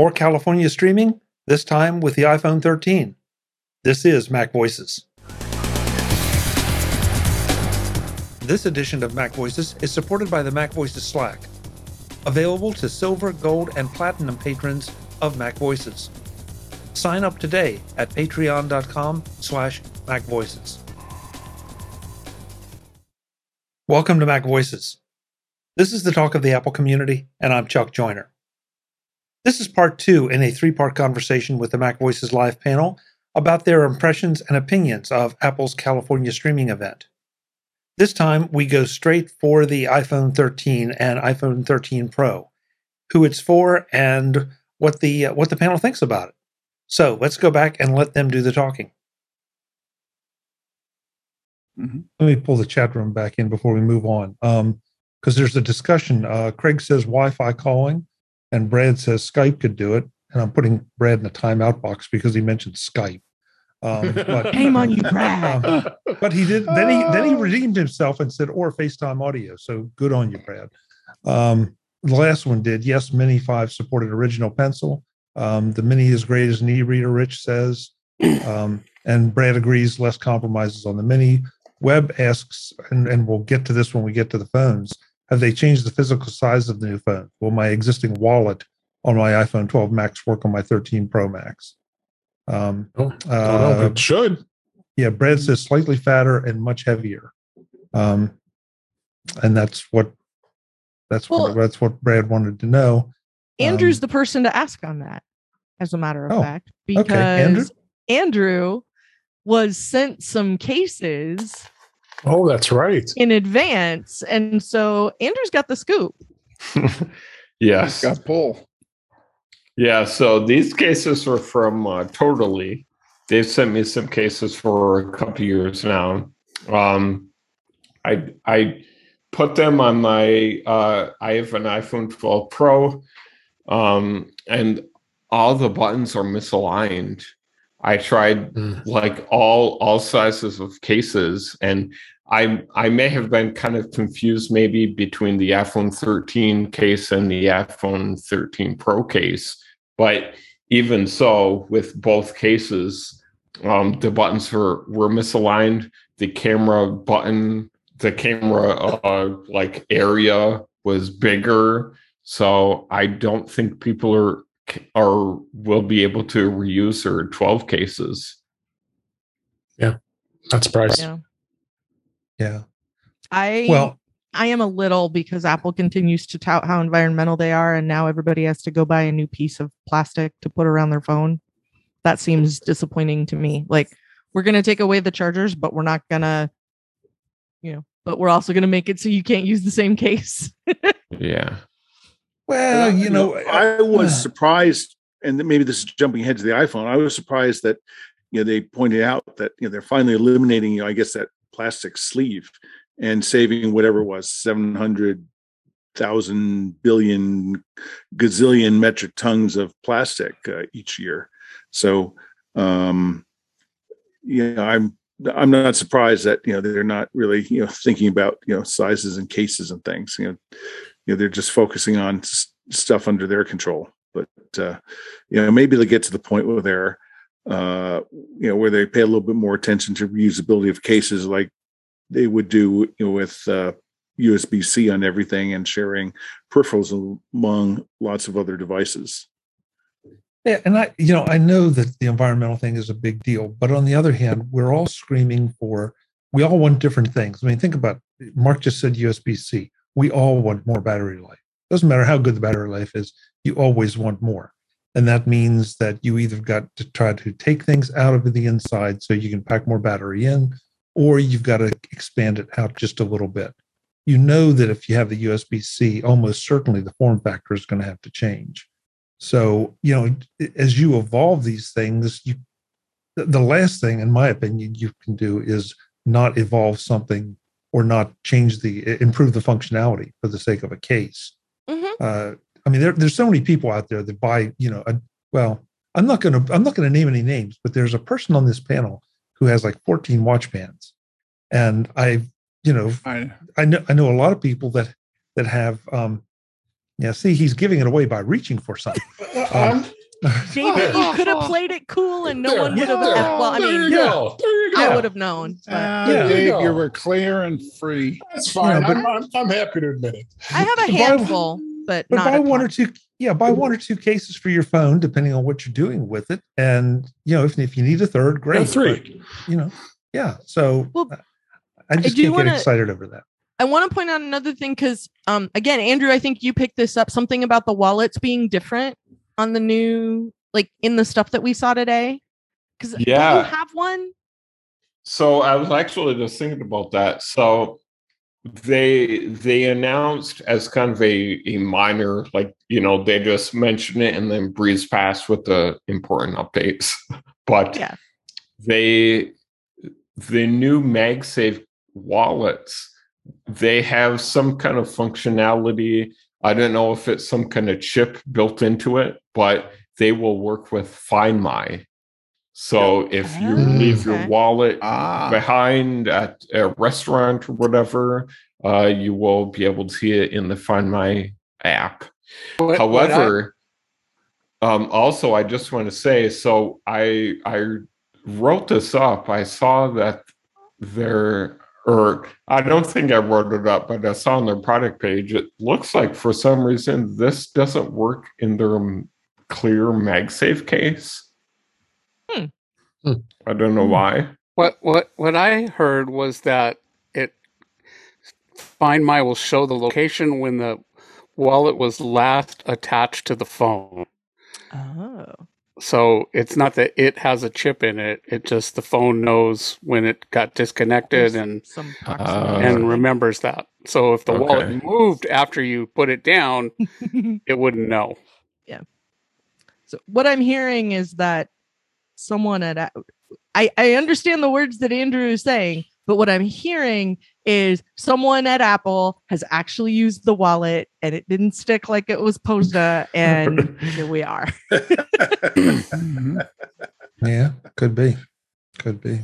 More California streaming, this time with the iPhone 13. This is Mac Voices. This edition of Mac Voices is supported by the Mac Voices Slack, available to silver, gold, and platinum patrons of Mac Voices. Sign up today at patreon.com slash macvoices. Welcome to Mac Voices. This is the talk of the Apple community, and I'm Chuck Joiner. This is part two in a three part conversation with the Mac Voices live panel about their impressions and opinions of Apple's California streaming event. This time, we go straight for the iPhone 13 and iPhone 13 Pro, who it's for, and what the uh, what the panel thinks about it. So let's go back and let them do the talking. Mm-hmm. Let me pull the chat room back in before we move on, because um, there's a discussion. Uh, Craig says Wi-Fi calling, and Brad says Skype could do it, and I'm putting Brad in a timeout box because he mentioned Skype. Um, but, Shame on you, Brad. Um, but he did. Then he then he redeemed himself and said, "Or FaceTime audio." So good on you, Brad. Um, the last one did. Yes, Mini Five supported original pencil. Um, the Mini is great as an e-reader. Rich says, um, and Brad agrees. Less compromises on the Mini. Webb asks, and, and we'll get to this when we get to the phones. Have they changed the physical size of the new phone? Will my existing wallet on my iPhone 12 Max work on my 13 Pro Max? Um, oh, uh, it should. Yeah, Brad says slightly fatter and much heavier, um, and that's what that's well, what that's what Brad wanted to know. Andrew's um, the person to ask on that, as a matter of oh, fact, because okay. Andrew? Andrew was sent some cases. Oh, that's right. In advance, and so Andrew's got the scoop. yes, got pull. Yeah, so these cases are from uh, Totallee. They've sent me some cases for a couple years now. Um, I I put them on my. Uh, I have an iPhone 12 Pro, um, and all the buttons are misaligned. I tried mm. like all all sizes of cases, and I I may have been kind of confused maybe between the iPhone 13 case and the iPhone 13 Pro case. But even so, with both cases, um, the buttons were were misaligned. The camera button, the camera uh, like area was bigger. So I don't think people are or will be able to reuse their 12 cases. Yeah. Not surprised. Yeah. Yeah. I well I am a little because Apple continues to tout how environmental they are and now everybody has to go buy a new piece of plastic to put around their phone. That seems disappointing to me. Like we're going to take away the chargers but we're not going to you know, but we're also going to make it so you can't use the same case. yeah. Well, you know, I uh, was surprised, and maybe this is jumping ahead to the iPhone. I was surprised that you know they pointed out that you know they're finally eliminating, you know, I guess that plastic sleeve and saving whatever it was seven hundred thousand billion gazillion metric tons of plastic uh, each year. So, um, you know, I'm I'm not surprised that you know they're not really you know thinking about you know sizes and cases and things. You know, you know they're just focusing on s- stuff under their control but uh, you know maybe they'll get to the point where they're uh, you know where they pay a little bit more attention to reusability of cases like they would do you know, with uh, USB-C on everything and sharing peripherals among lots of other devices. Yeah, and I, you know, I know that the environmental thing is a big deal, but on the other hand, we're all screaming for. We all want different things. I mean, think about. Mark just said USB-C we all want more battery life. Doesn't matter how good the battery life is, you always want more. And that means that you either got to try to take things out of the inside so you can pack more battery in, or you've got to expand it out just a little bit. You know that if you have the USB C, almost certainly the form factor is going to have to change. So, you know, as you evolve these things, you the last thing, in my opinion, you can do is not evolve something or not change the improve the functionality for the sake of a case. Mm-hmm. Uh, I mean, there, there's so many people out there that buy, you know, a, well, I'm not going to I'm not going to name any names, but there's a person on this panel who has like 14 watch bands, and I, you know, I, I know I know a lot of people that that have, um, Yeah, see, he's giving it away by reaching for something. Um, David, you could have played it cool and no one would have. Well, I mean, there you go. There you go. I would have known. But Uh, Yeah. Dave, you you were clear and free. That's fine. Yeah, but- I'm, I'm, I'm happy to admit it. I have a handful, but, but not buy one or two yeah buy one or two cases for your phone depending on what you're doing with it and you know if, if you need a third great Yeah, three. but, you know yeah so Well, uh, i just do can't wanna- get excited over that I want to point out another thing because, um, again, Andrew, I think you picked this up. Something about the wallets being different on the new, like in the stuff that we saw today. Because Yeah. you have one. So I was actually just thinking about that. So they they announced as kind of a, a minor, like you know, they just mentioned it and then breeze past with the important updates. But Yeah. they the new MagSafe wallets, they have some kind of functionality. I don't know if it's some kind of chip built into it, but they will work with Find My. So if you Oh, leave your wallet Ah, behind at a restaurant or whatever, uh, you will be able to see it in the Find My app. What- what I- However, um, also I just want to say, so I I wrote this up. I saw that there, or I don't think I wrote it up, but I saw on their product page. It looks like for some reason this doesn't work in their clear MagSafe case. Hmm. I don't know why. what what what I heard was that it Find My will show the location when the wallet was last attached to the phone. Oh. So it's not that it has a chip in it; it just the phone knows when it got disconnected and some Uh, and remembers that. So if the Okay. wallet moved after you put it down, it wouldn't know. Yeah. So what I'm hearing is that someone at I, I understand the words that Andrew is saying, but what I'm hearing is someone at Apple has actually used the wallet and it didn't stick like it was supposed to, and here we are. mhm. yeah could be could be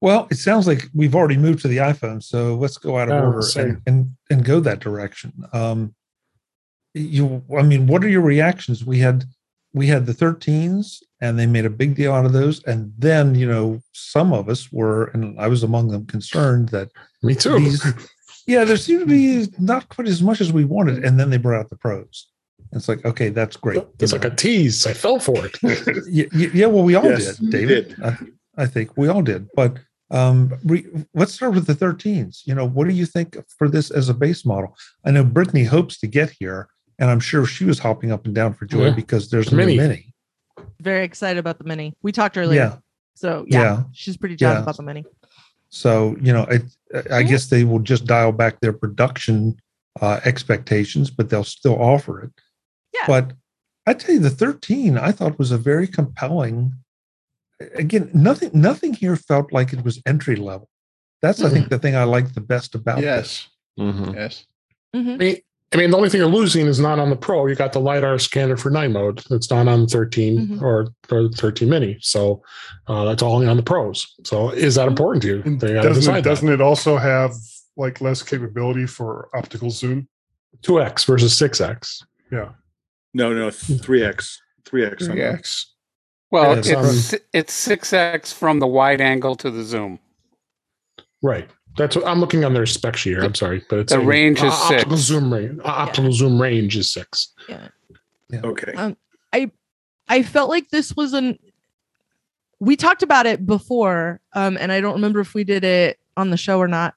well it sounds like we've already moved to the iphone so let's go out of Oh, order and, and and go that direction um you i mean what are your reactions we had we had the 13s and they made a big deal out of those and then you know some of us were and i was among them concerned that Me too. these yeah there seemed to be not quite as much as we wanted and then they brought out the pros it's like okay that's great It's you like know. a tease. I fell for it. yeah, yeah, yeah, well, we all Yes, did, David. did. I, I think we all did. But um, re, let's start with the 13s. You know, what do you think for this as a base model? I know Brittany hopes to get here, and I'm sure she was hopping up and down for joy Yeah. because there's many. a new mini. Very excited about the mini. We talked earlier. Yeah. So yeah, Yeah. she's pretty jazzed Yeah. about the mini. So you know, I, I guess they will just dial back their production uh, expectations, but they'll still offer it. Yeah. But I tell you, the 13 I thought was a very compelling. Again, nothing nothing here felt like it was entry level. That's I think the thing I like the best about this. yes, Mhm. yes. Mhm. I mean, I mean, the only thing you're losing is not on the Pro. You got the lidar scanner for night mode. It's not on 13 Mhm. or, or 13 Mini. So uh, that's all on the Pros. So is that important to you? They Doesn't it, doesn't it also have like less capability for optical zoom? 2x versus 6x. Yeah. No, no, three X, three X. Yes. Well, Yeah, it's it's, it's, it's six x from the wide angle to the zoom. Right. That's what I'm looking on their spec sheet here. I'm sorry, but it's The saying, range is uh, optical six. zoom range. uh, Optical zoom range is six. Yeah. Okay. Um, I felt like this was an we talked about it before um and I don't remember if we did it on the show or not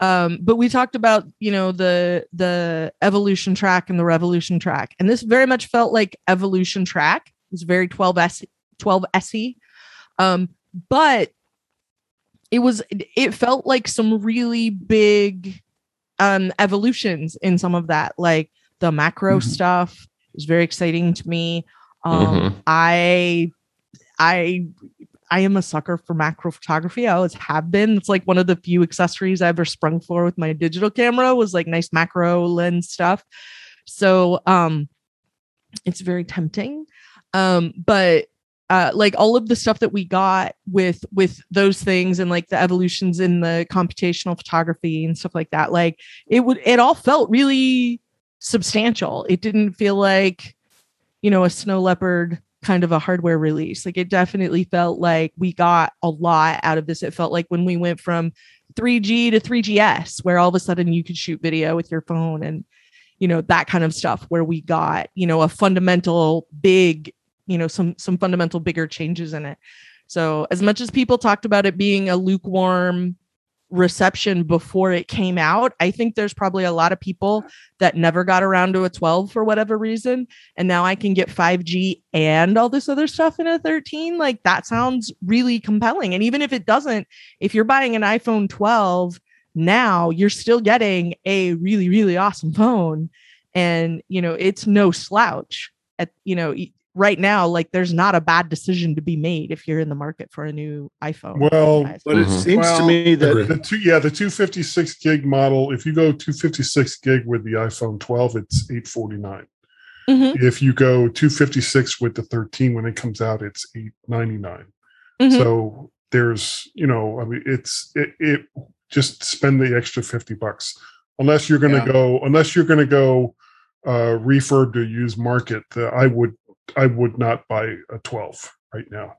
um but we talked about you know the the evolution track and the revolution track and this very much felt like evolution track it was very 12s 12 se um but it was it felt like some really big um evolutions in some of that like the macro Mhm. stuff was very exciting to me. Um i i i am a sucker for macro photography. I always have been. It's like one of the few accessories i ever sprung for with my digital camera was like nice macro lens stuff. So um it's very tempting. Um but uh, like all of the stuff that we got with with those things and like the evolutions in the computational photography and stuff like that like it would it all felt really substantial. It didn't feel like, you know, a snow leopard kind of a hardware release. Like it definitely felt like we got a lot out of this. It felt like when we went from 3G to 3GS, where all of a sudden you could shoot video with your phone and, you know, that kind of stuff, where we got, you know, a fundamental big, you know, some some fundamental bigger changes in it. So as much as people talked about it being a lukewarm reception before it came out. I think there's probably a lot of people that never got around to a 12 for whatever reason. And now I can get 5G and all this other stuff in a 13. Like that sounds really compelling. And even if it doesn't, if you're buying an iPhone 12 now, you're still getting a really, really awesome phone. And, you know, it's no slouch at, you know, right now, like there's not a bad decision to be made if you're in the market for a new iPhone. Well, but it Mhm. seems Well, to me that the two, yeah, the 256 gig model. If you go 256 gig with the iPhone 12, it's 849. Mhm, If you go 256 with the 13 when it comes out, it's 899. mhm. So there's, you know, I mean, it's it, it just spend the extra 50 bucks. Unless you're going to Yeah. go, unless you're going to go uh refurb to use market, uh, I would I would not buy a 12 right now.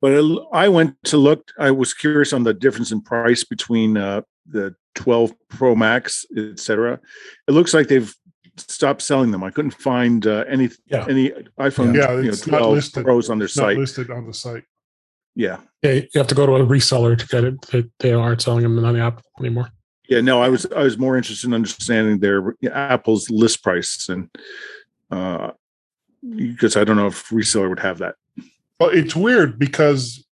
But I- I went to look. I was curious on the difference in price between uh, the 12 Pro Max, etc. It looks like they've stopped selling them. I couldn't find uh, any Yeah. any iPhone Yeah, you know, it's not 12 listed. Pros on their It's not site. listed on the site. Yeah, Yeah, you have to go to a reseller to get it. They, they aren't selling them on the app anymore. yeah. No, I was I was more interested in understanding their Apple's list price and uh, because I don't know if reseller would have that. Well, it's weird because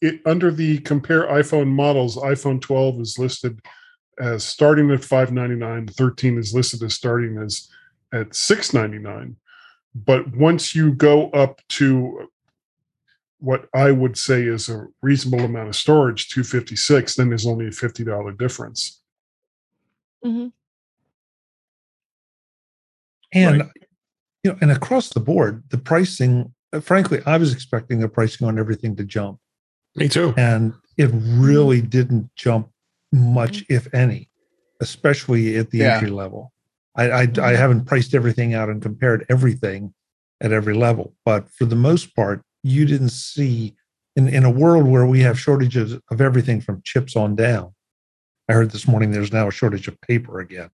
it under the compare iPhone models, iPhone 12 is listed as starting at 599, 13 is listed as starting as at 699. But once you go up to what I would say is a reasonable amount of storage, 256, then there's only a $50 difference. Mhm. And Right. You know, and across the board, the pricing. uh, Frankly, I was expecting the pricing on everything to jump, Me too. and it really didn't jump much, if any, especially at the Yeah. entry level. I, I I haven't priced everything out and compared everything at every level, but for the most part, you didn't see in in a world where we have shortages of everything from chips on down. I heard this morning there's now a shortage of paper again.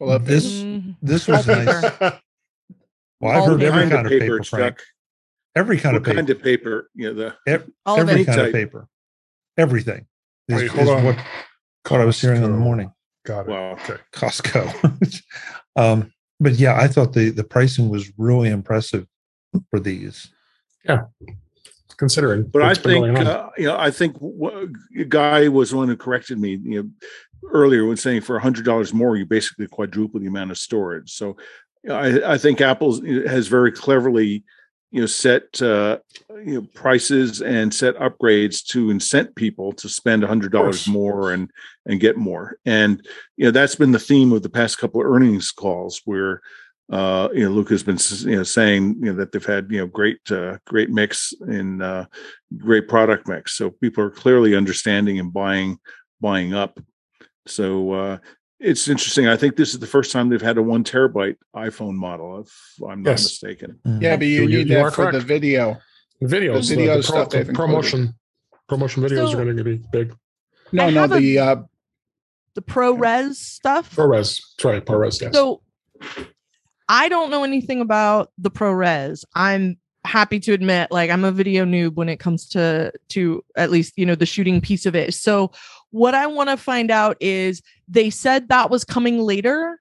Well, This Mhm. this was nice. paper. Well, I've heard every Kind kind of of paper, paper, Frank. Chuck. Every kind What of paper. kind of paper? You know, the All of every it. kind of paper. Everything. Is, Wait, hold is on. what, what I was hearing in the morning. Got it. Wow. Okay. Costco. um, but yeah, I thought the the pricing was really impressive for these. Yeah. Considering. But I what's been going think uh, you know. I think wha- Guy was the one who corrected me. You know, earlier when saying for a hundred dollars more, you basically quadruple the amount of storage. So, you know, I, I think Apple has very cleverly, you know, set uh, you know prices and set upgrades to incent people to spend a hundred dollars more and and get more. And you know that's been the theme of the past couple of earnings calls where uh, you know, Luke has been you know saying you know that they've had you know great uh, great mix in uh, great product mix. So people are clearly understanding and buying buying up. So uh, it's interesting. I think this is the first time they've had a one terabyte iPhone model, if I'm not Yes. mistaken. yeah, but you, You- you- need you that are for the correct. video. videos, the the, video the pro- stuff they've the promotion, promotion videos So- are going to be big. No, I no, have a- the uh, The ProRes stuff. ProRes, that's right, ProRes, yes. So I don't know anything about the ProRes. I'm happy to admit like I'm a video noob when it comes to to at least, you know, the shooting piece of it. So what I want to find out is they said that was coming later.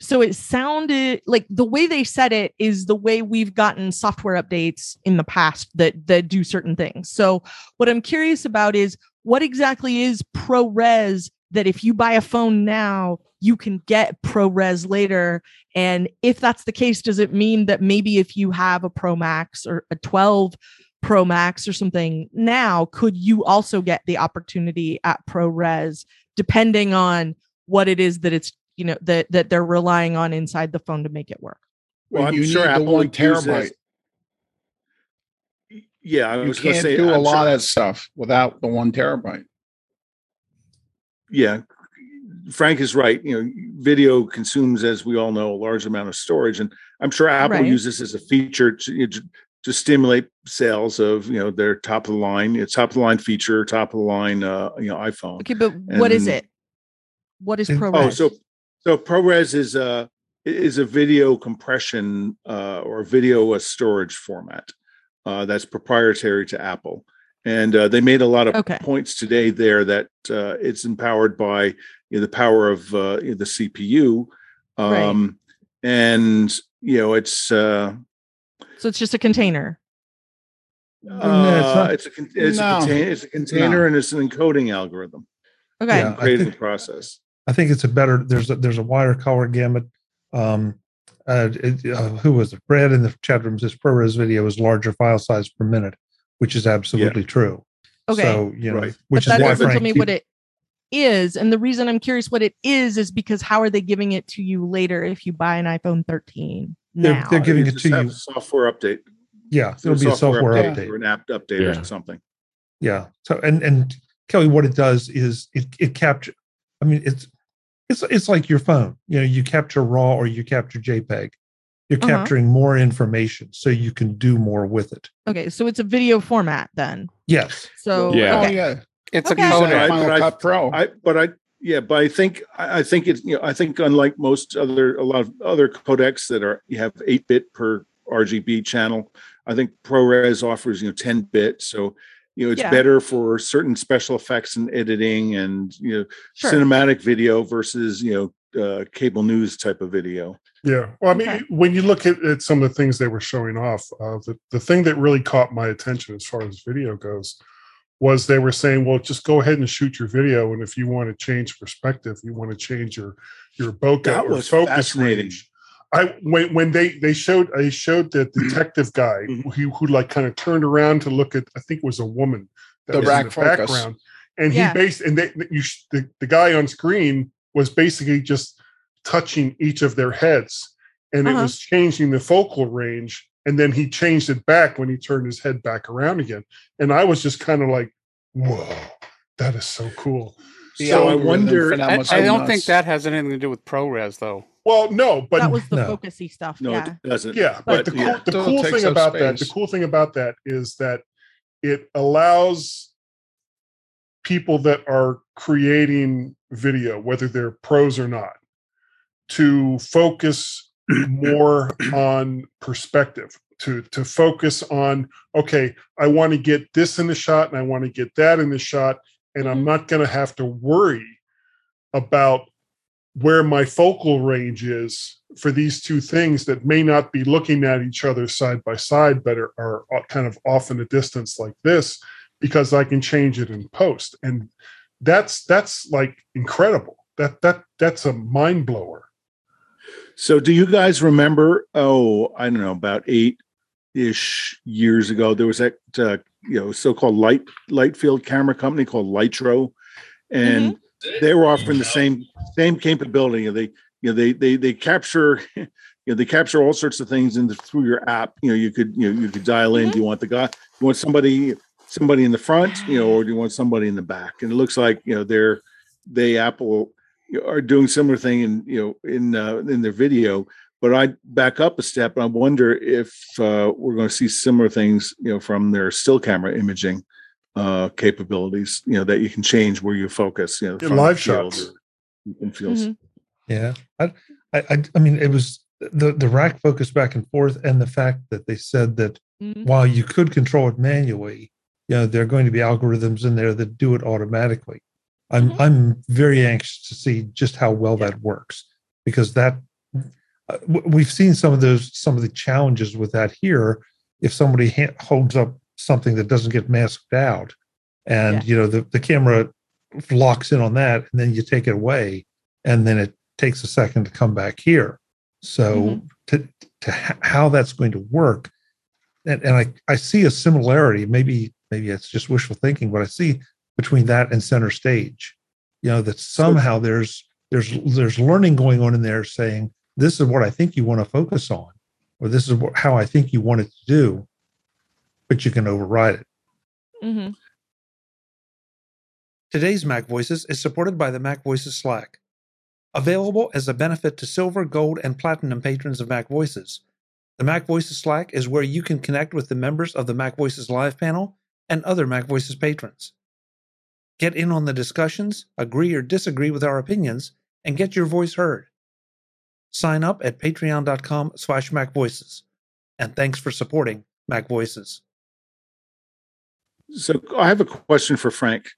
So it sounded like the way they said it is the way we've gotten software updates in the past that that do certain things. So what I'm curious about is what exactly is ProRes that if you buy a phone now, you can get ProRes later. And if that's the case, does it mean that maybe if you have a Pro Max or a 12 Pro Max or something now, could you also get the opportunity at ProRes depending on what it is that it's you know that that they're relying on inside the phone to make it work? Well, I'm sure need the Apple one would terabyte. this- Yeah, I You was going can't say do a I'm lot sure- of stuff without the one terabyte. yeah Frank is right. You know, video consumes, as we all know, a large amount of storage, and I'm sure Apple Right. uses this as a feature to, to to stimulate sales of you know their top of the line, it's top of the line feature, top of the line, uh, you know, iPhone. Okay, but what is it? What is And- ProRes? Oh, so so ProRes is a is a video compression uh, or video uh, storage format uh, that's proprietary to Apple, and uh, they made a lot of Okay. points today there that uh, it's empowered by you know, the power of uh, you know, the CPU, Right. um, and you know it's uh, so it's just a container. No, it's uh, not. it's a con- it's, No. a contain- it's a container and it's an encoding algorithm, Okay. Yeah. I creating think- process. I think it's a better. There's a, there's a wider color gamut. Um, uh, it, uh, who was it? Brad in the chat room says ProRes video is larger file size per minute, which is absolutely true. Okay. So you know, Right. which but is that why doesn't tell me what it is. And the reason I'm curious what it is is because how are they giving it to you later if you buy an iPhone 13 They're- now? they're giving You it to you. Software update. yeah, through it'll be a software update. or an app update Yeah. or something. Yeah. So and and Kelly, what it does is it it capture. I mean, it's it's it's like your phone. You know, you capture RAW or you capture JPEG. You're Uh-huh. capturing more information, so you can do more with it. okay, so it's a video format then. Yes. So Yeah. Oh yeah, It's Okay. a So Use that codec. Final Cut Pro. I but I yeah, but I think I I think it's you know I think unlike most other a lot of other codecs that are you have eight bit per RGB channel, I think ProRes offers you know ten bit, so you know it's Yeah. better for certain special effects and editing and you know Sure. cinematic video versus you know uh, cable news type of video. Yeah. Well, I mean, Okay. when you look at, at some of the things they were showing off, uh, the, the thing that really caught my attention as far as video goes was they were saying, well, just go ahead and shoot your video. And if you want to change perspective, you want to change your, your bokeh That or focus range. I when when they they showed they showed the detective guy Mhm. who who like kind of turned around to look at I think it was a woman that The was rack in the focus. background and Yeah. he based and they you the, the guy on screen was basically just touching each of their heads and it Uh-huh. was changing the focal range and then he changed it back when he turned his head back around again and i was just kind of like whoa that is so cool The So I wonder- for I, I don't nuts. think that has anything to do with ProRes though. well no but that was the no. focusy stuff. No, yeah. it doesn't. yeah but, the cool, yeah. the cool thing up about that the cool thing about that is that it allows people that are creating video whether they're pros or not to focus more on perspective to to focus on okay i want to get this in the shot and i want to get that in the shot and i'm Mhm. not going to have to worry about where my focal range is for these two things that may not be looking at each other side by side but are, are kind of off in a distance like this because i can change it in post. And that's that's like incredible. That that that's a mind blower So, do you guys remember? Oh, I don't know, about eight ish years ago, there was that uh, you know so-called light light field camera company called Lytro, and they were offering the same same capability. You know, They you know they they they capture you know they capture all sorts of things in the, through your app. You know, you could you know you could dial in. Do you want the guy? You want somebody somebody in the front? You know, or do you want somebody in the back? And it looks like you know they're they Apple are doing similar thing in you know in uh, in their video but i back up a step and i wonder if uh, we're going to see similar things you know from their still camera imaging uh capabilities you know that you can change where you focus you know Yeah, live shots. or open fields Mhm. Yeah, I, I, I, I mean, it was the the rack focus back and forth, and the fact that they said that Mhm. while you could control it manually, you know, there are going to be algorithms in there that do it automatically. I'm Mhm. I'm very anxious to see just how well that works because that uh, we've seen some of those some of the challenges with that here. If somebody ha- holds up something that doesn't get masked out, and Yeah. you know the the camera locks in on that, and then you take it away, and then it takes a second to come back here. So Mhm. to to h- how that's going to work, and, and I I see a similarity. Maybe maybe it's just wishful thinking, but I see between that and center stage. You know that somehow there's there's there's learning going on in there saying this is what I think you want to focus on, or this is what, how I think you want it to do, but you can override it. mm-hmm. Today's Mac Voices is supported by the Mac Voices Slack. Available as a benefit to silver, gold, and platinum patrons of Mac Voices. The Mac Voices Slack is where you can connect with the members of the Mac Voices Live panel and other Mac Voices patrons. Get in on the discussions, agree or disagree with our opinions, and get your voice heard. Sign up at patreon.com slash macvoices. And thanks for supporting Mac Voices. So I have a question for Frank.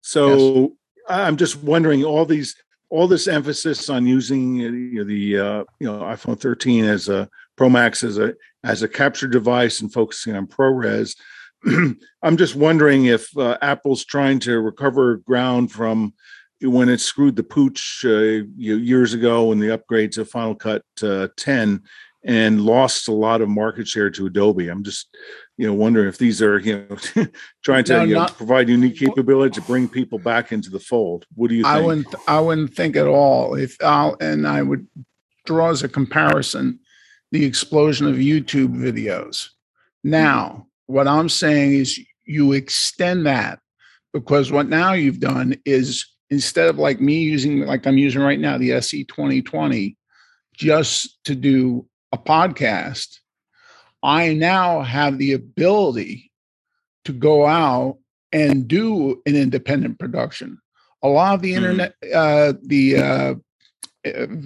So I'm just wondering all these all this emphasis on using you know, the uh, you know iPhone 13 as a Pro Max as a as a capture device and focusing on ProRes. I'm just wondering if uh, Apple's trying to recover ground from when it screwed the pooch uh, years ago when the upgrade to Final Cut uh, 10 and lost a lot of market share to Adobe. I'm just, you know, wondering if these are, you know, trying to no, you know, provide unique capability to bring people back into the fold. What do you think? I wouldn't, I wouldn't think at all. If I'll, and I would draw as a comparison the explosion of YouTube videos. Now, what I'm saying is you extend that because what now you've done is instead of like me using like I'm using right now the SE 2020 just to do a podcast, I now have the ability to go out and do an independent production. A lot of the mm-hmm. internet, uh, the uh,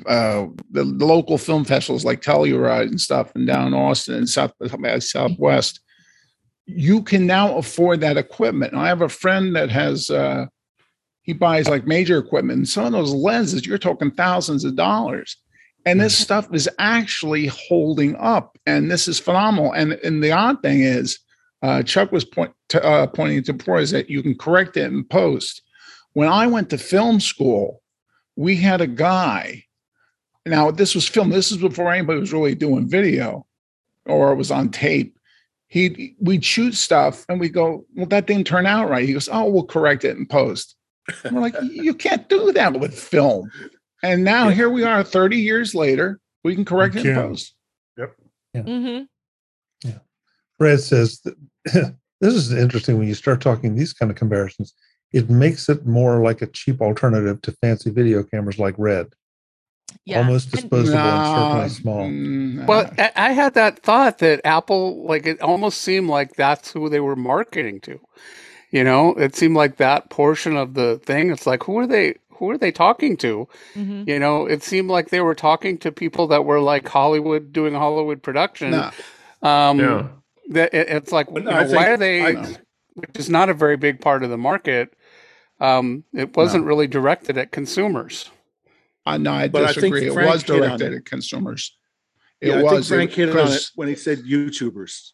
uh, the, the, local film festivals like Telluride and stuff, and down Austin and South Southwest, you can now afford that equipment. I have a friend that has uh, he buys like major equipment, and some of those lenses you're talking thousands of dollars. And this mm-hmm. stuff is actually holding up, and this is phenomenal. And and the odd thing is, uh, Chuck was point to, uh, pointing to before is that you can correct it in post. When I went to film school, we had a guy. Now this was film. This is before anybody was really doing video, or it was on tape. He we'd shoot stuff, and we go, "Well, that didn't turn out right." He goes, "Oh, we'll correct it in post." And we're like, "You can't do that with film." And now yeah. here we are 30 years later. We can correct it in post. Yep. Yeah. Mm-hmm. Yeah. Brad says this is interesting when you start talking these kind of comparisons. It makes it more like a cheap alternative to fancy video cameras like Red. Yeah. Almost disposable and, and certainly small. Well, I had that thought that Apple, like, it almost seemed like that's who they were marketing to. You know, it seemed like that portion of the thing. It's like, who are they? who are they talking to? Mm-hmm. You know, it seemed like they were talking to people that were like Hollywood doing Hollywood production. No. Um, yeah. That it, it's like, you know, think, why are they? Which is not a very big part of the market. Um, it wasn't no. really directed at consumers. Uh, no, I but disagree. I it was directed at consumers. It yeah, was. I think Frank hit on it when he said YouTubers.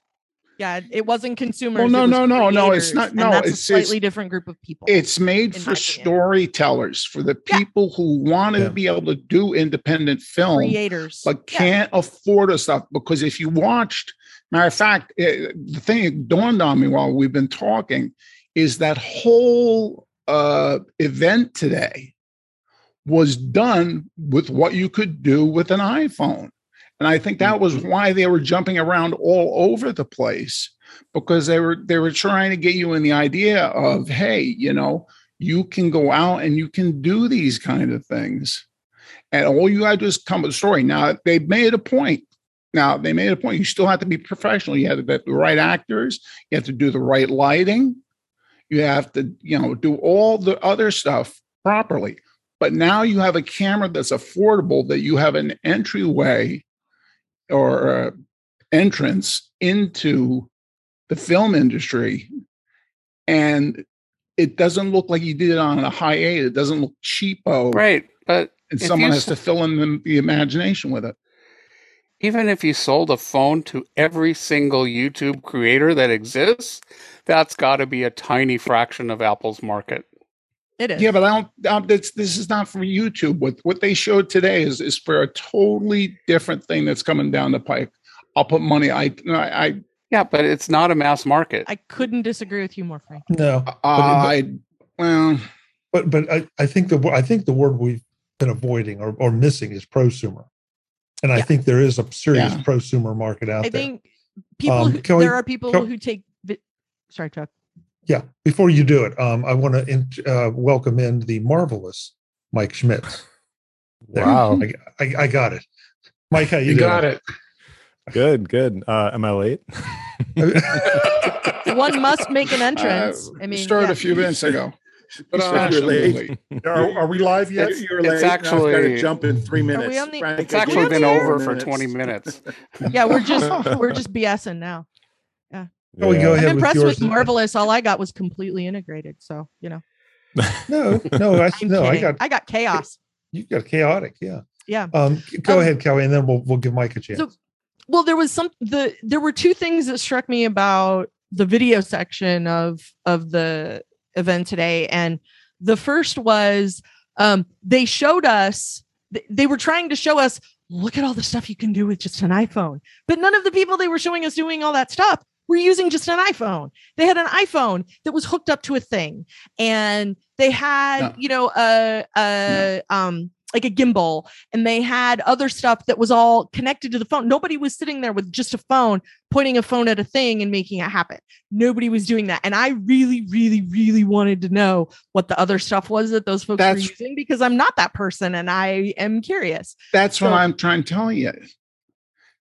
Yeah, it wasn't consumers. Well, no, no, no, no. It's not. No, that's it's a slightly it's, different group of people. It's made for storytellers, for the people yeah. who want to yeah. be able to do independent film, creators, but can't yeah. afford a stuff. Because if you watched, matter of fact, it, eh, the thing that dawned on me while we've been talking is that whole uh, event today was done with what you could do with an iPhone. And I think that was mm-hmm. why they were jumping around all over the place because they were they were trying to get you in the idea of hey, you know, you can go out and you can do these kind of things. And all you got to do is come with a story. Now they made a point. Now they made a point. You still have to be professional. You have to get the right actors. You have to do the right lighting. You have to, you know, do all the other stuff properly. But now you have a camera that's affordable that you have an entryway or uh, entrance into the film industry. And it doesn't look like you did it on a Hi8 it doesn't look cheapo. Right but and someone has to fill in the, the imagination with it. Even if you sold a phone to every single youtube creator that exists that's got to be a tiny fraction of apple's market it is. Yeah, but I don't. this, this is not for YouTube. What what they showed today is is for a totally different thing that's coming down the pike. I'll put money. I I. I yeah, but it's not a mass market. I couldn't disagree with you more, Frank. No, uh, I well, but but I, I think the I think the word we've been avoiding or, or missing is prosumer, and I think there is a serious yeah. prosumer market out I there. I think people. Um, who, there we, are people who take. Sorry, Chuck. Yeah, before you do it, um, I want to uh, welcome in the marvelous Mike Schmitz. There. Wow. I, I, I got it. Mike, how you, You doing? got it. Good, good. Uh, am I late? One must make an entrance. Uh, I mean, started yeah. a few minutes ago. But You uh, said you're late. Are, are we live yet? You're It's late. Now I've got to actually- jump in three minutes. we on the- Frank, It's actually been over four for 20 minutes. yeah, we're just we're just BSing now. Oh, we go I'm ahead with impressed with Marvelous. All I got was completely integrated. So you know, No, no, I, I'm no, I got I got chaos. you got chaotic. Yeah. Yeah. Um, go Um, ahead, Kelly, and then we'll we'll give Mike a chance. So- Well, there was some the there were two things that struck me about the video section of of the event today, and the first was um, they showed us they were trying to show us look at all the stuff you can do with just an iPhone, but none of the people they were showing us doing all that stuff were using just an iPhone. They had an iPhone that was hooked up to a thing, and they had No. you know a a um like a gimbal and they had other stuff that was all connected to the phone. Nobody was sitting there with just a phone, pointing a phone at a thing and making it happen. Nobody was doing that. And I really, really, really wanted to know what the other stuff was that those folks That's- were using because I'm not that person and I am curious. That's what I'm trying to tell you.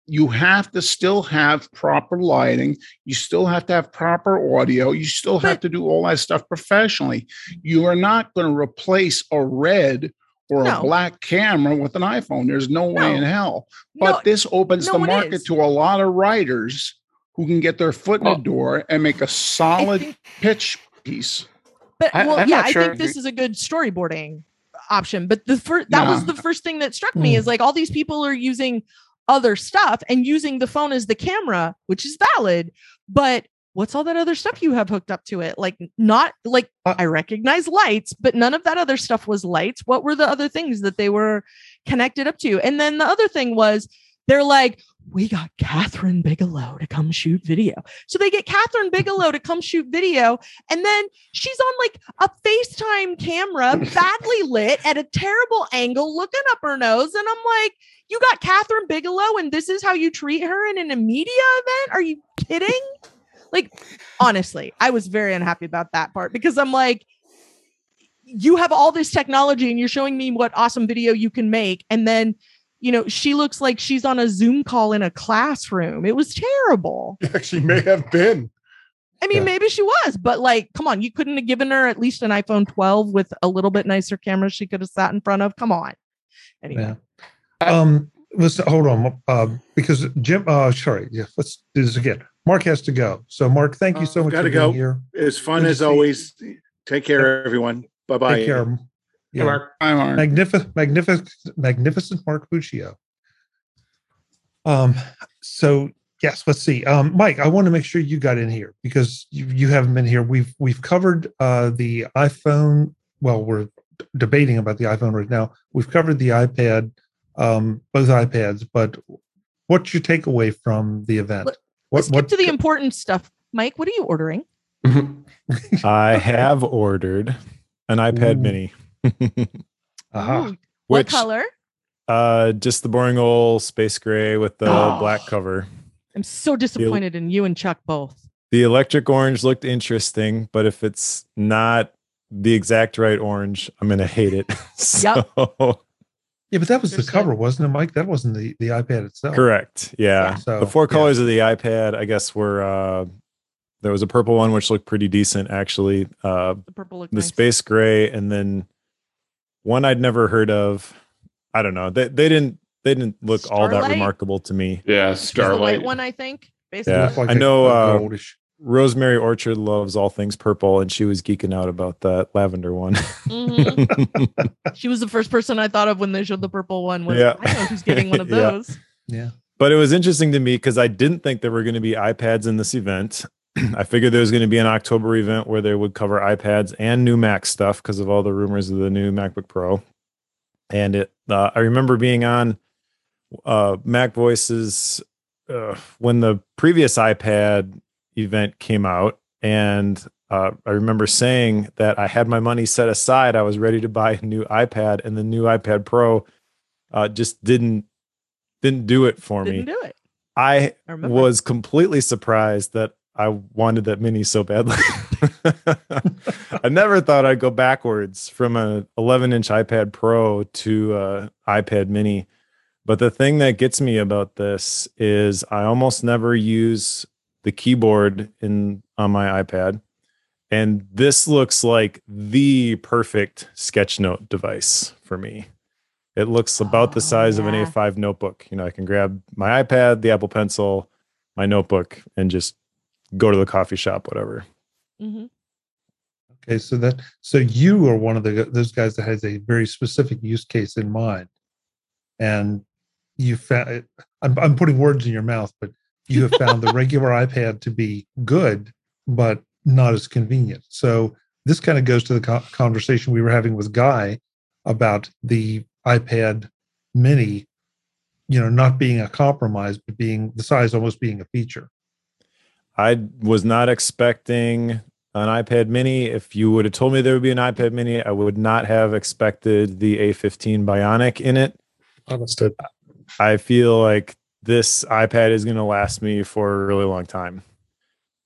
You have to still have proper lighting. You still have to have proper audio. You still have But- to do all that stuff professionally. You are not going to replace a red or No. a black camera with an iPhone. There's no way in hell. But No, this opens no the market to a lot of writers who can get their foot in Well, the door and make a solid pitch piece. But I- well, I'm yeah, not I think this is a good storyboarding option. But the first that was the first thing that struck me Hmm. is like all these people are using other stuff and using the phone as the camera, which is valid. But what's all that other stuff you have hooked up to it? Like not like Uh, I recognize lights, but none of that other stuff was lights. What were the other things that they were connected up to? And then the other thing was they're like, we got Kathryn Bigelow to come shoot video. So they get Kathryn Bigelow to come shoot video. And then she's on like a FaceTime camera, badly lit at a terrible angle, looking up her nose. And I'm like, you got Kathryn Bigelow, and this is how you treat her in a media event? Are you kidding? like, honestly, I was very unhappy about that part because I'm like, you have all this technology and you're showing me what awesome video you can make. And then, you know, she looks like she's on a Zoom call in a classroom. It was terrible. Yeah, she may have been. I mean, Yeah. maybe she was, but like, come on, you couldn't have given her at least an iPhone 12 with a little bit nicer camera she could have sat in front of. Come on. Anyway, Yeah. Um, let's hold on, uh, because Jim. Uh, sorry, yeah, let's do this again. Mark has to go, so Mark, thank you so Uh, much gotta for being go. here. As fun Good as see you. always. Take care, everyone. Bye bye. Take care. Hey, Yeah. Mark. I'm Aaron. magnificent, magnificent, magnificent Mark Fuccio. Um, so yes, let's see. Um, Mike, I want to make sure you got in here because you, you haven't been here. We've we've covered uh the iPhone. Well, we're d- debating about the iPhone right now. We've covered the iPad, um, both iPads. But what's your takeaway from the event? Let- what let's to the important stuff. Mike, what are you ordering? I have ordered an iPad Ooh. Mini. Aha. Ooh, what Which color? uh just the boring old space gray with the Oh. black cover. I'm so disappointed in you and Chuck both. The electric orange looked interesting, but if it's not the exact right orange, I'm gonna hate it. so Yeah, but that was the cover, wasn't it, Mike? That wasn't the the iPad itself. correct. Yeah. Yeah, so, the four yeah. colors of the iPad, I guess, were uh there was a purple one which looked pretty decent actually. Uh The purple look the nice. space gray and then one I'd never heard of. I don't know. They they didn't they didn't look all that remarkable to me. Yeah, It's the white Starlight. one, I think. Basically. Yeah. Looked like I a- know, uh. Rosemary Orchard loves all things purple, and she was geeking out about that lavender one. Mhm. She was the first person I thought of when they showed the purple one. Was Yeah. I know who's getting one of Yeah. those. Yeah. but it was interesting to me because I didn't think there were going to be iPads in this event. I figured there was going to be an October event where they would cover iPads and new Mac stuff because of all the rumors of the new MacBook Pro. And it, uh, I remember being on uh, Mac Voices uh, when the previous iPad event came out, and uh, I remember saying that I had my money set aside. I was ready to buy a new iPad, and the new iPad Pro uh, just didn't didn't do it for Didn't me. do it. I I was completely surprised that I wanted that mini so badly. I never thought I'd go backwards from a 11 inch iPad Pro to uh, iPad Mini. But the thing that gets me about this is I almost never use the keyboard in on my iPad. And this looks like the perfect sketchnote device for me. It looks about the Oh, size of an. A5 notebook. You know, I can grab my iPad, the Apple Pencil, my notebook, and just go to the coffee shop, whatever. Mhm. Okay, so that so you are one of the those guys that has a very specific use case in mind, and you found. I'm, I'm putting words in your mouth, but you have found the regular iPad to be good, but not as convenient. So this kind of goes to the co- conversation we were having with Guy about the iPad Mini, you know, not being a compromise, but being the size almost being a feature. I was not expecting an iPad mini. If you would have told me there would be an iPad mini, I would not have expected the A15 Bionic in it. Understood. I feel like this iPad is going to last me for a really long time.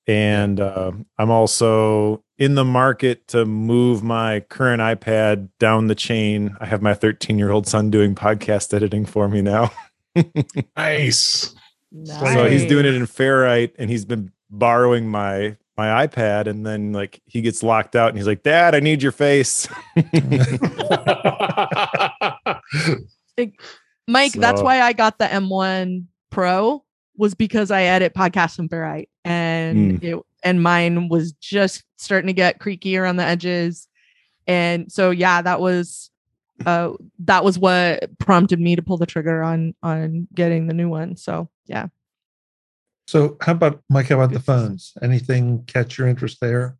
And uh, I'm also in the market to move my current iPad down the chain. I have my 13 year old son doing podcast editing for me now. Nice. So he's doing it Nice. in Ferrite and he's been borrowing my my iPad and then like he gets locked out and he's like, Dad, I need your face. Mike, that's why I got the M1 Pro was because I edit podcasts in Ferrite and it and mine was just starting to get creaky around the edges. And so yeah, that was uh that was what prompted me to pull the trigger on on getting the new one. So yeah. So how about Mike? How about the phones? Anything catch your interest there?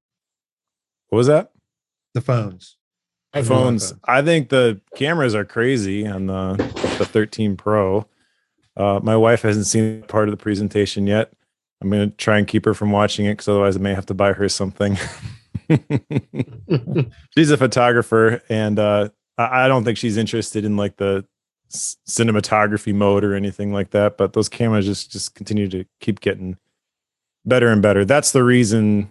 What was that? The phones. Phones. I think the cameras are crazy on the the 13 Pro. Uh, my wife hasn't seen part of the presentation yet. I'm gonna try and keep her from watching it because otherwise I may have to buy her something. she's a photographer, and uh, I, I don't think she's interested in like the cinematography mode or anything like that. But those cameras just just continue to keep getting better and better. That's the reason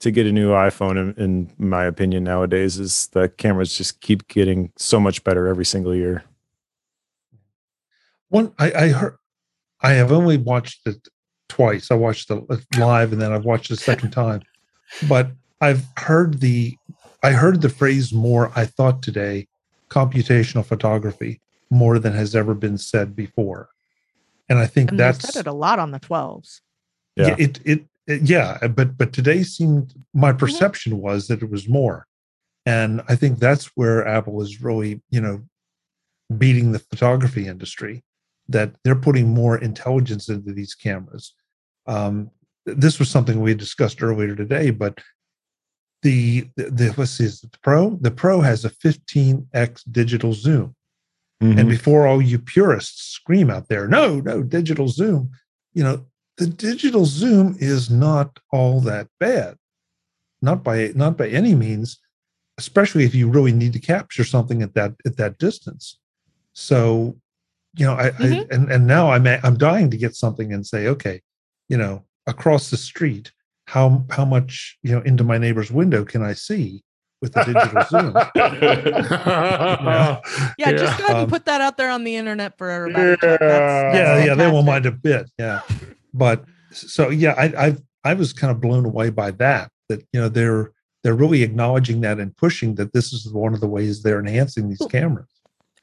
to get a new iPhone, in, in my opinion, nowadays is the cameras just keep getting so much better every single year. One, I, I heard, I have only watched it twice. I watched the uh, live and then I've watched a second time, but I've heard the, I heard the phrase more. I thought today, computational photography more than has ever been said before, and I think And that's said it a lot on the 12s. yeah. Yeah. it, it it yeah but but today seemed my perception was that it was more and i think that's where apple is really you know beating the photography industry that they're putting more intelligence into these cameras um this was something we discussed earlier today but the the, the let's see is the pro the pro has a 15x digital zoom and before all you purists scream out there, no, no, digital zoom, you know, the digital zoom is not all that bad. Not by not by any means, especially if you really need to capture something at that at that distance. So, you know, I, Mhm. I and and now I'm I'm dying to get something and say, okay, you know, across the street, how how much you know into my neighbor's window can I see with the digital zoom? yeah. Yeah, just go ahead Um, and put that out there on the internet for everybody. to check. That's- Yeah. that's yeah, yeah, they won't mind a bit. Yeah, but so yeah, I I I was kind of blown away by that. That you know they're they're really acknowledging that and pushing that this is one of the ways they're enhancing these cameras.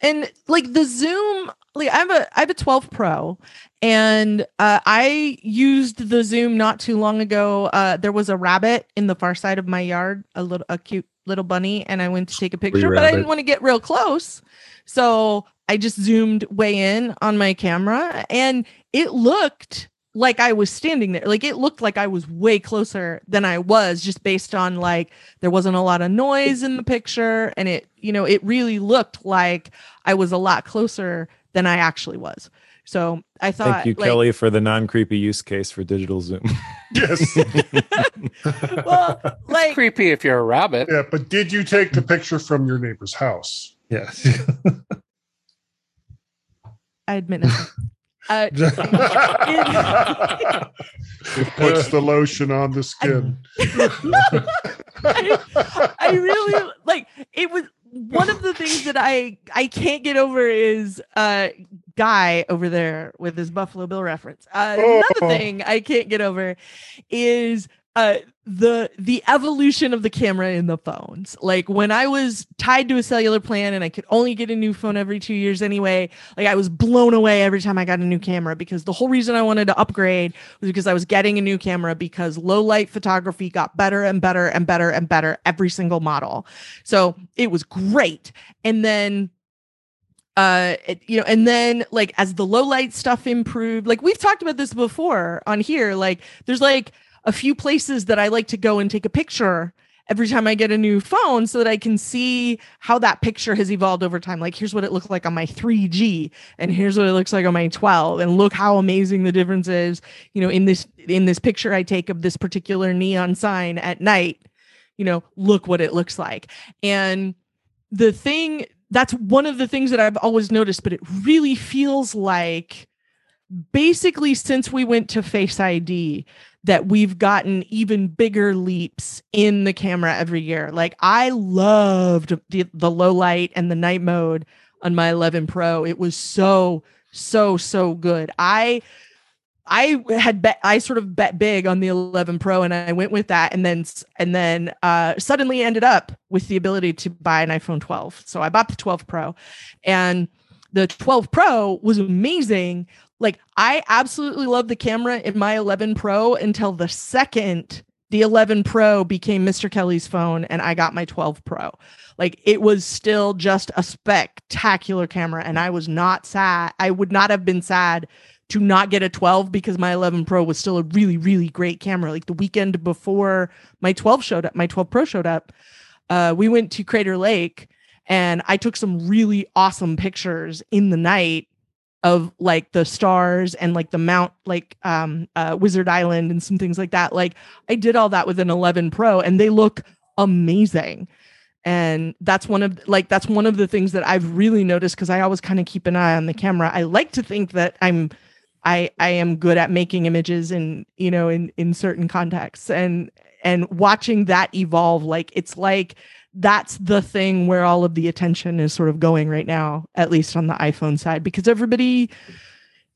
and like the zoom like i have a i have a 12 pro and uh, i used the zoom not too long ago uh, there was a rabbit in the far side of my yard a little a cute little bunny and i went to take a picture but i didn't want to get real close. So i just zoomed way in on my camera and it looked like i was standing there. Like it looked like i was way closer than i was just based on like there wasn't a lot of noise in the picture and it you know it really looked like I was a lot closer than I actually was. So I thought, Thank you, like, Kelly, for the non creepy use case for digital zoom. Yes. well, like, Creepy if you're a rabbit. Yeah, but did you take the picture from your neighbor's house? Yes, I admit, nothing. Uh, it puts the lotion on the skin. I, I really like it was one of the things that I I can't get over is uh guy over there with his Buffalo Bill reference. Uh, another thing I can't get over is uh the the evolution of the camera in the phones. Like when I was tied to a cellular plan and I could only get a new phone every 2 years anyway, like I was blown away every time I got a new camera because the whole reason I wanted to upgrade was because I was getting a new camera because low light photography got better and better and better and better every single model. So, it was great. And then uh it- you know and then like as the low light stuff improved like we've talked about this before on here like there's like a few places that I like to go and take a picture every time I get a new phone so that I can see how that picture has evolved over time. Like here's what it looked like on my 3G and here's what it looks like on my 12 and look how amazing the difference is, you know, in this in this picture I take of this particular neon sign at night. You know, look what it looks like. And the thing that's one of the things that I've always noticed, but it really feels like basically since we went to Face ID that we've gotten even bigger leaps in the camera every year. Like I loved the, the low light and the night mode on my 11 Pro. It was so so so good. I I had bet I sort of bet big on the 11 Pro and I went with that and then and then uh suddenly ended up with the ability to buy an iPhone 12. So I bought the 12 Pro and the 12 Pro was amazing. Like I absolutely love the camera in my 11 Pro until the second the 11 Pro became Mr. Kelly's phone and I got my 12 Pro. Like it was still just a spectacular camera and I was not sad. I would not have been sad to not get a 12 because my 11 Pro was still a really really great camera. Like the weekend before my 12 showed up, my 12 Pro showed up, uh, we went to Crater Lake and I took some really awesome pictures in the night of like the stars and like the mount like um uh Wizard Island and some things like that. Like I did all that with an 11 Pro and they look amazing. And that's one of like that's one of the things that I've really noticed because I always kind of keep an eye on the camera. I like to think that I'm I I am good at making images in you know in in certain contexts and and watching that evolve like it's like that's the thing where all of the attention is sort of going right now at least on the iPhone side because everybody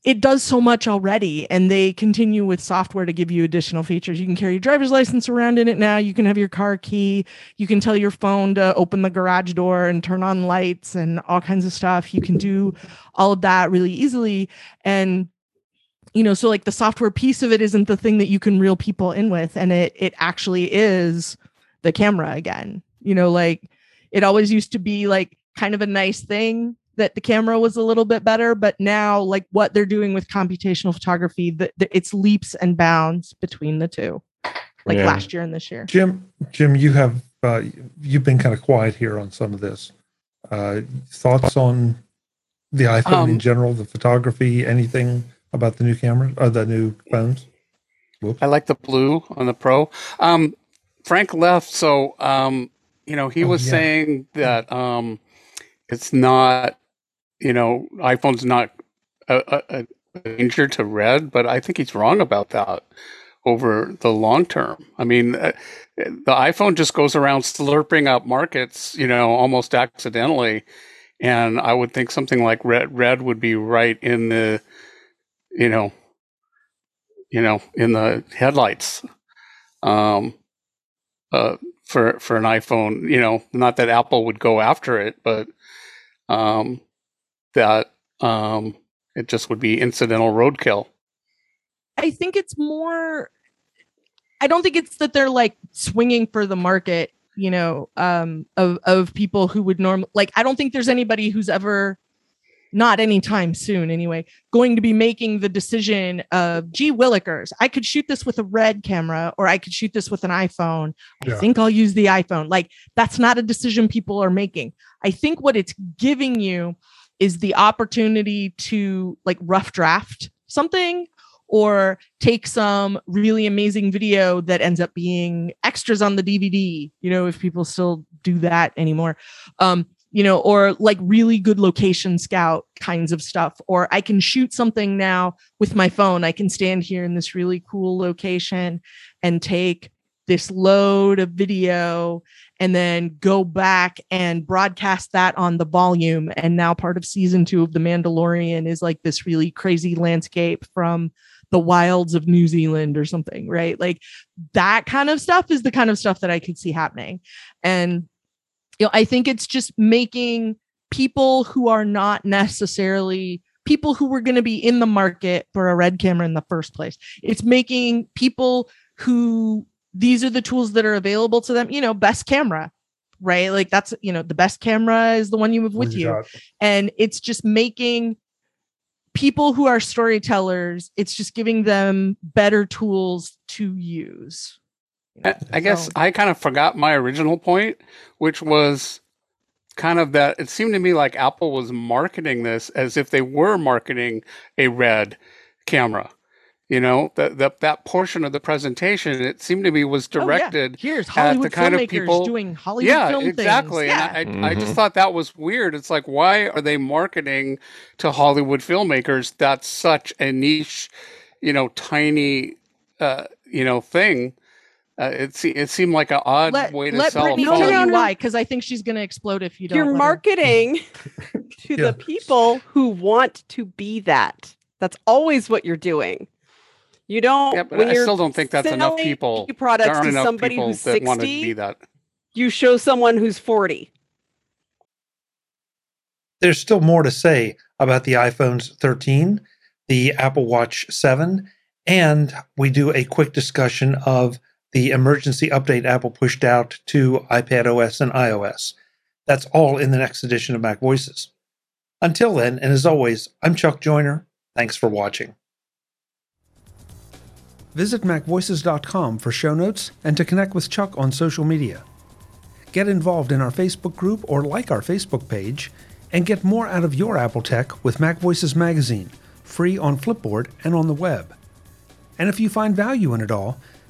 it does so much already and they continue with software to give you additional features. You can carry your driver's license around in it now. You can have your car key. You can tell your phone to open the garage door and turn on lights and all kinds of stuff. You can do all of that really easily. And you know so like the software piece of it isn't the thing that you can reel people in with and it it actually is the camera again you know like it always used to be like kind of a nice thing that the camera was a little bit better but now like what they're doing with computational photography that it's leaps and bounds between the two like Yeah. last year and this year Jim, Jim, you have uh, you've been kind of quiet here on some of this. Uh, thoughts on the iPhone in Um, general, the photography, anything about the new camera or the new phones? I like the blue on the Pro. Um, Frank left, so um, you know he Oh, was yeah. saying that um, it's not, you know, iPhone's not a, a, a danger to red, but I think he's wrong about that over the long term. I mean, uh, the iPhone just goes around slurping up markets, you know, almost accidentally, and I would think something like red red would be right in the, you know, you know, in the headlights. Um, uh, for for an iPhone, you know, not that Apple would go after it, but um, that um, it just would be incidental roadkill. I think it's more I don't think it's that they're like swinging for the market, you know, um of of people who would norm like I don't think there's anybody who's ever not anytime soon anyway going to be making the decision of gee willikers i could shoot this with a red camera or i could shoot this with an iphone i Yeah. think i'll use the iphone like that's not a decision people are making i think what it's giving you is the opportunity to like rough draft something or take some really amazing video that ends up being extras on the DVD, you know, if people still do that anymore. Um, you know, or like really good location scout kinds of stuff. Or I can shoot something now with my phone. I can stand here in this really cool location and take this load of video and then go back and broadcast that on the volume. And now part of season two of The Mandalorian is like this really crazy landscape from the wilds of New Zealand or something, right? Like that kind of stuff is the kind of stuff that I could see happening. And you know, I think it's just making people who are not necessarily people who were going to be in the market for a red camera in the first place. It's making people who these are the tools that are available to them, you know, best camera, right? Like that's, you know, the best camera is the one you have with you. got? And it's just making people who are storytellers, it's just giving them better tools to use. You know? I, I guess So- I kind of forgot my original point, which was kind of that it seemed to me like Apple was marketing this as if they were marketing a red camera. You know, that that that portion of the presentation it seemed to me was Oh, yeah. directed Here's at Hollywood the kind of filmmakers people doing Hollywood yeah, film exactly. things. Yeah. And I, I, I just Mhm. thought that was weird. It's like, why are they marketing to Hollywood filmmakers? That's such a niche, you know, tiny, uh, you know, thing. Uh, it se- it seemed like an odd let, way to let sell Brittany a tell phone. you No, no, no. why, because I think she's going to explode if you don't. You're marketing to Yeah. the people who want to be that. That's always what you're doing. You don't. Yeah, but when I you're still don't think that's enough people. There Products aren't to enough somebody people who's that want to be sixty. that. You show someone who's forty. There's still more to say about the iPhones 13, the Apple Watch 7, and we do a quick discussion of the emergency update Apple pushed out to iPad OS and iOS. That's all in the next edition of Mac Voices. Until then, and as always, I'm Chuck Joiner. Thanks for watching. Visit MacVoices.com for show notes and to connect with Chuck on social media. Get involved in our Facebook group or like our Facebook page, and get more out of your Apple tech with Mac Voices Magazine, free on Flipboard and on the web. And if you find value in it all,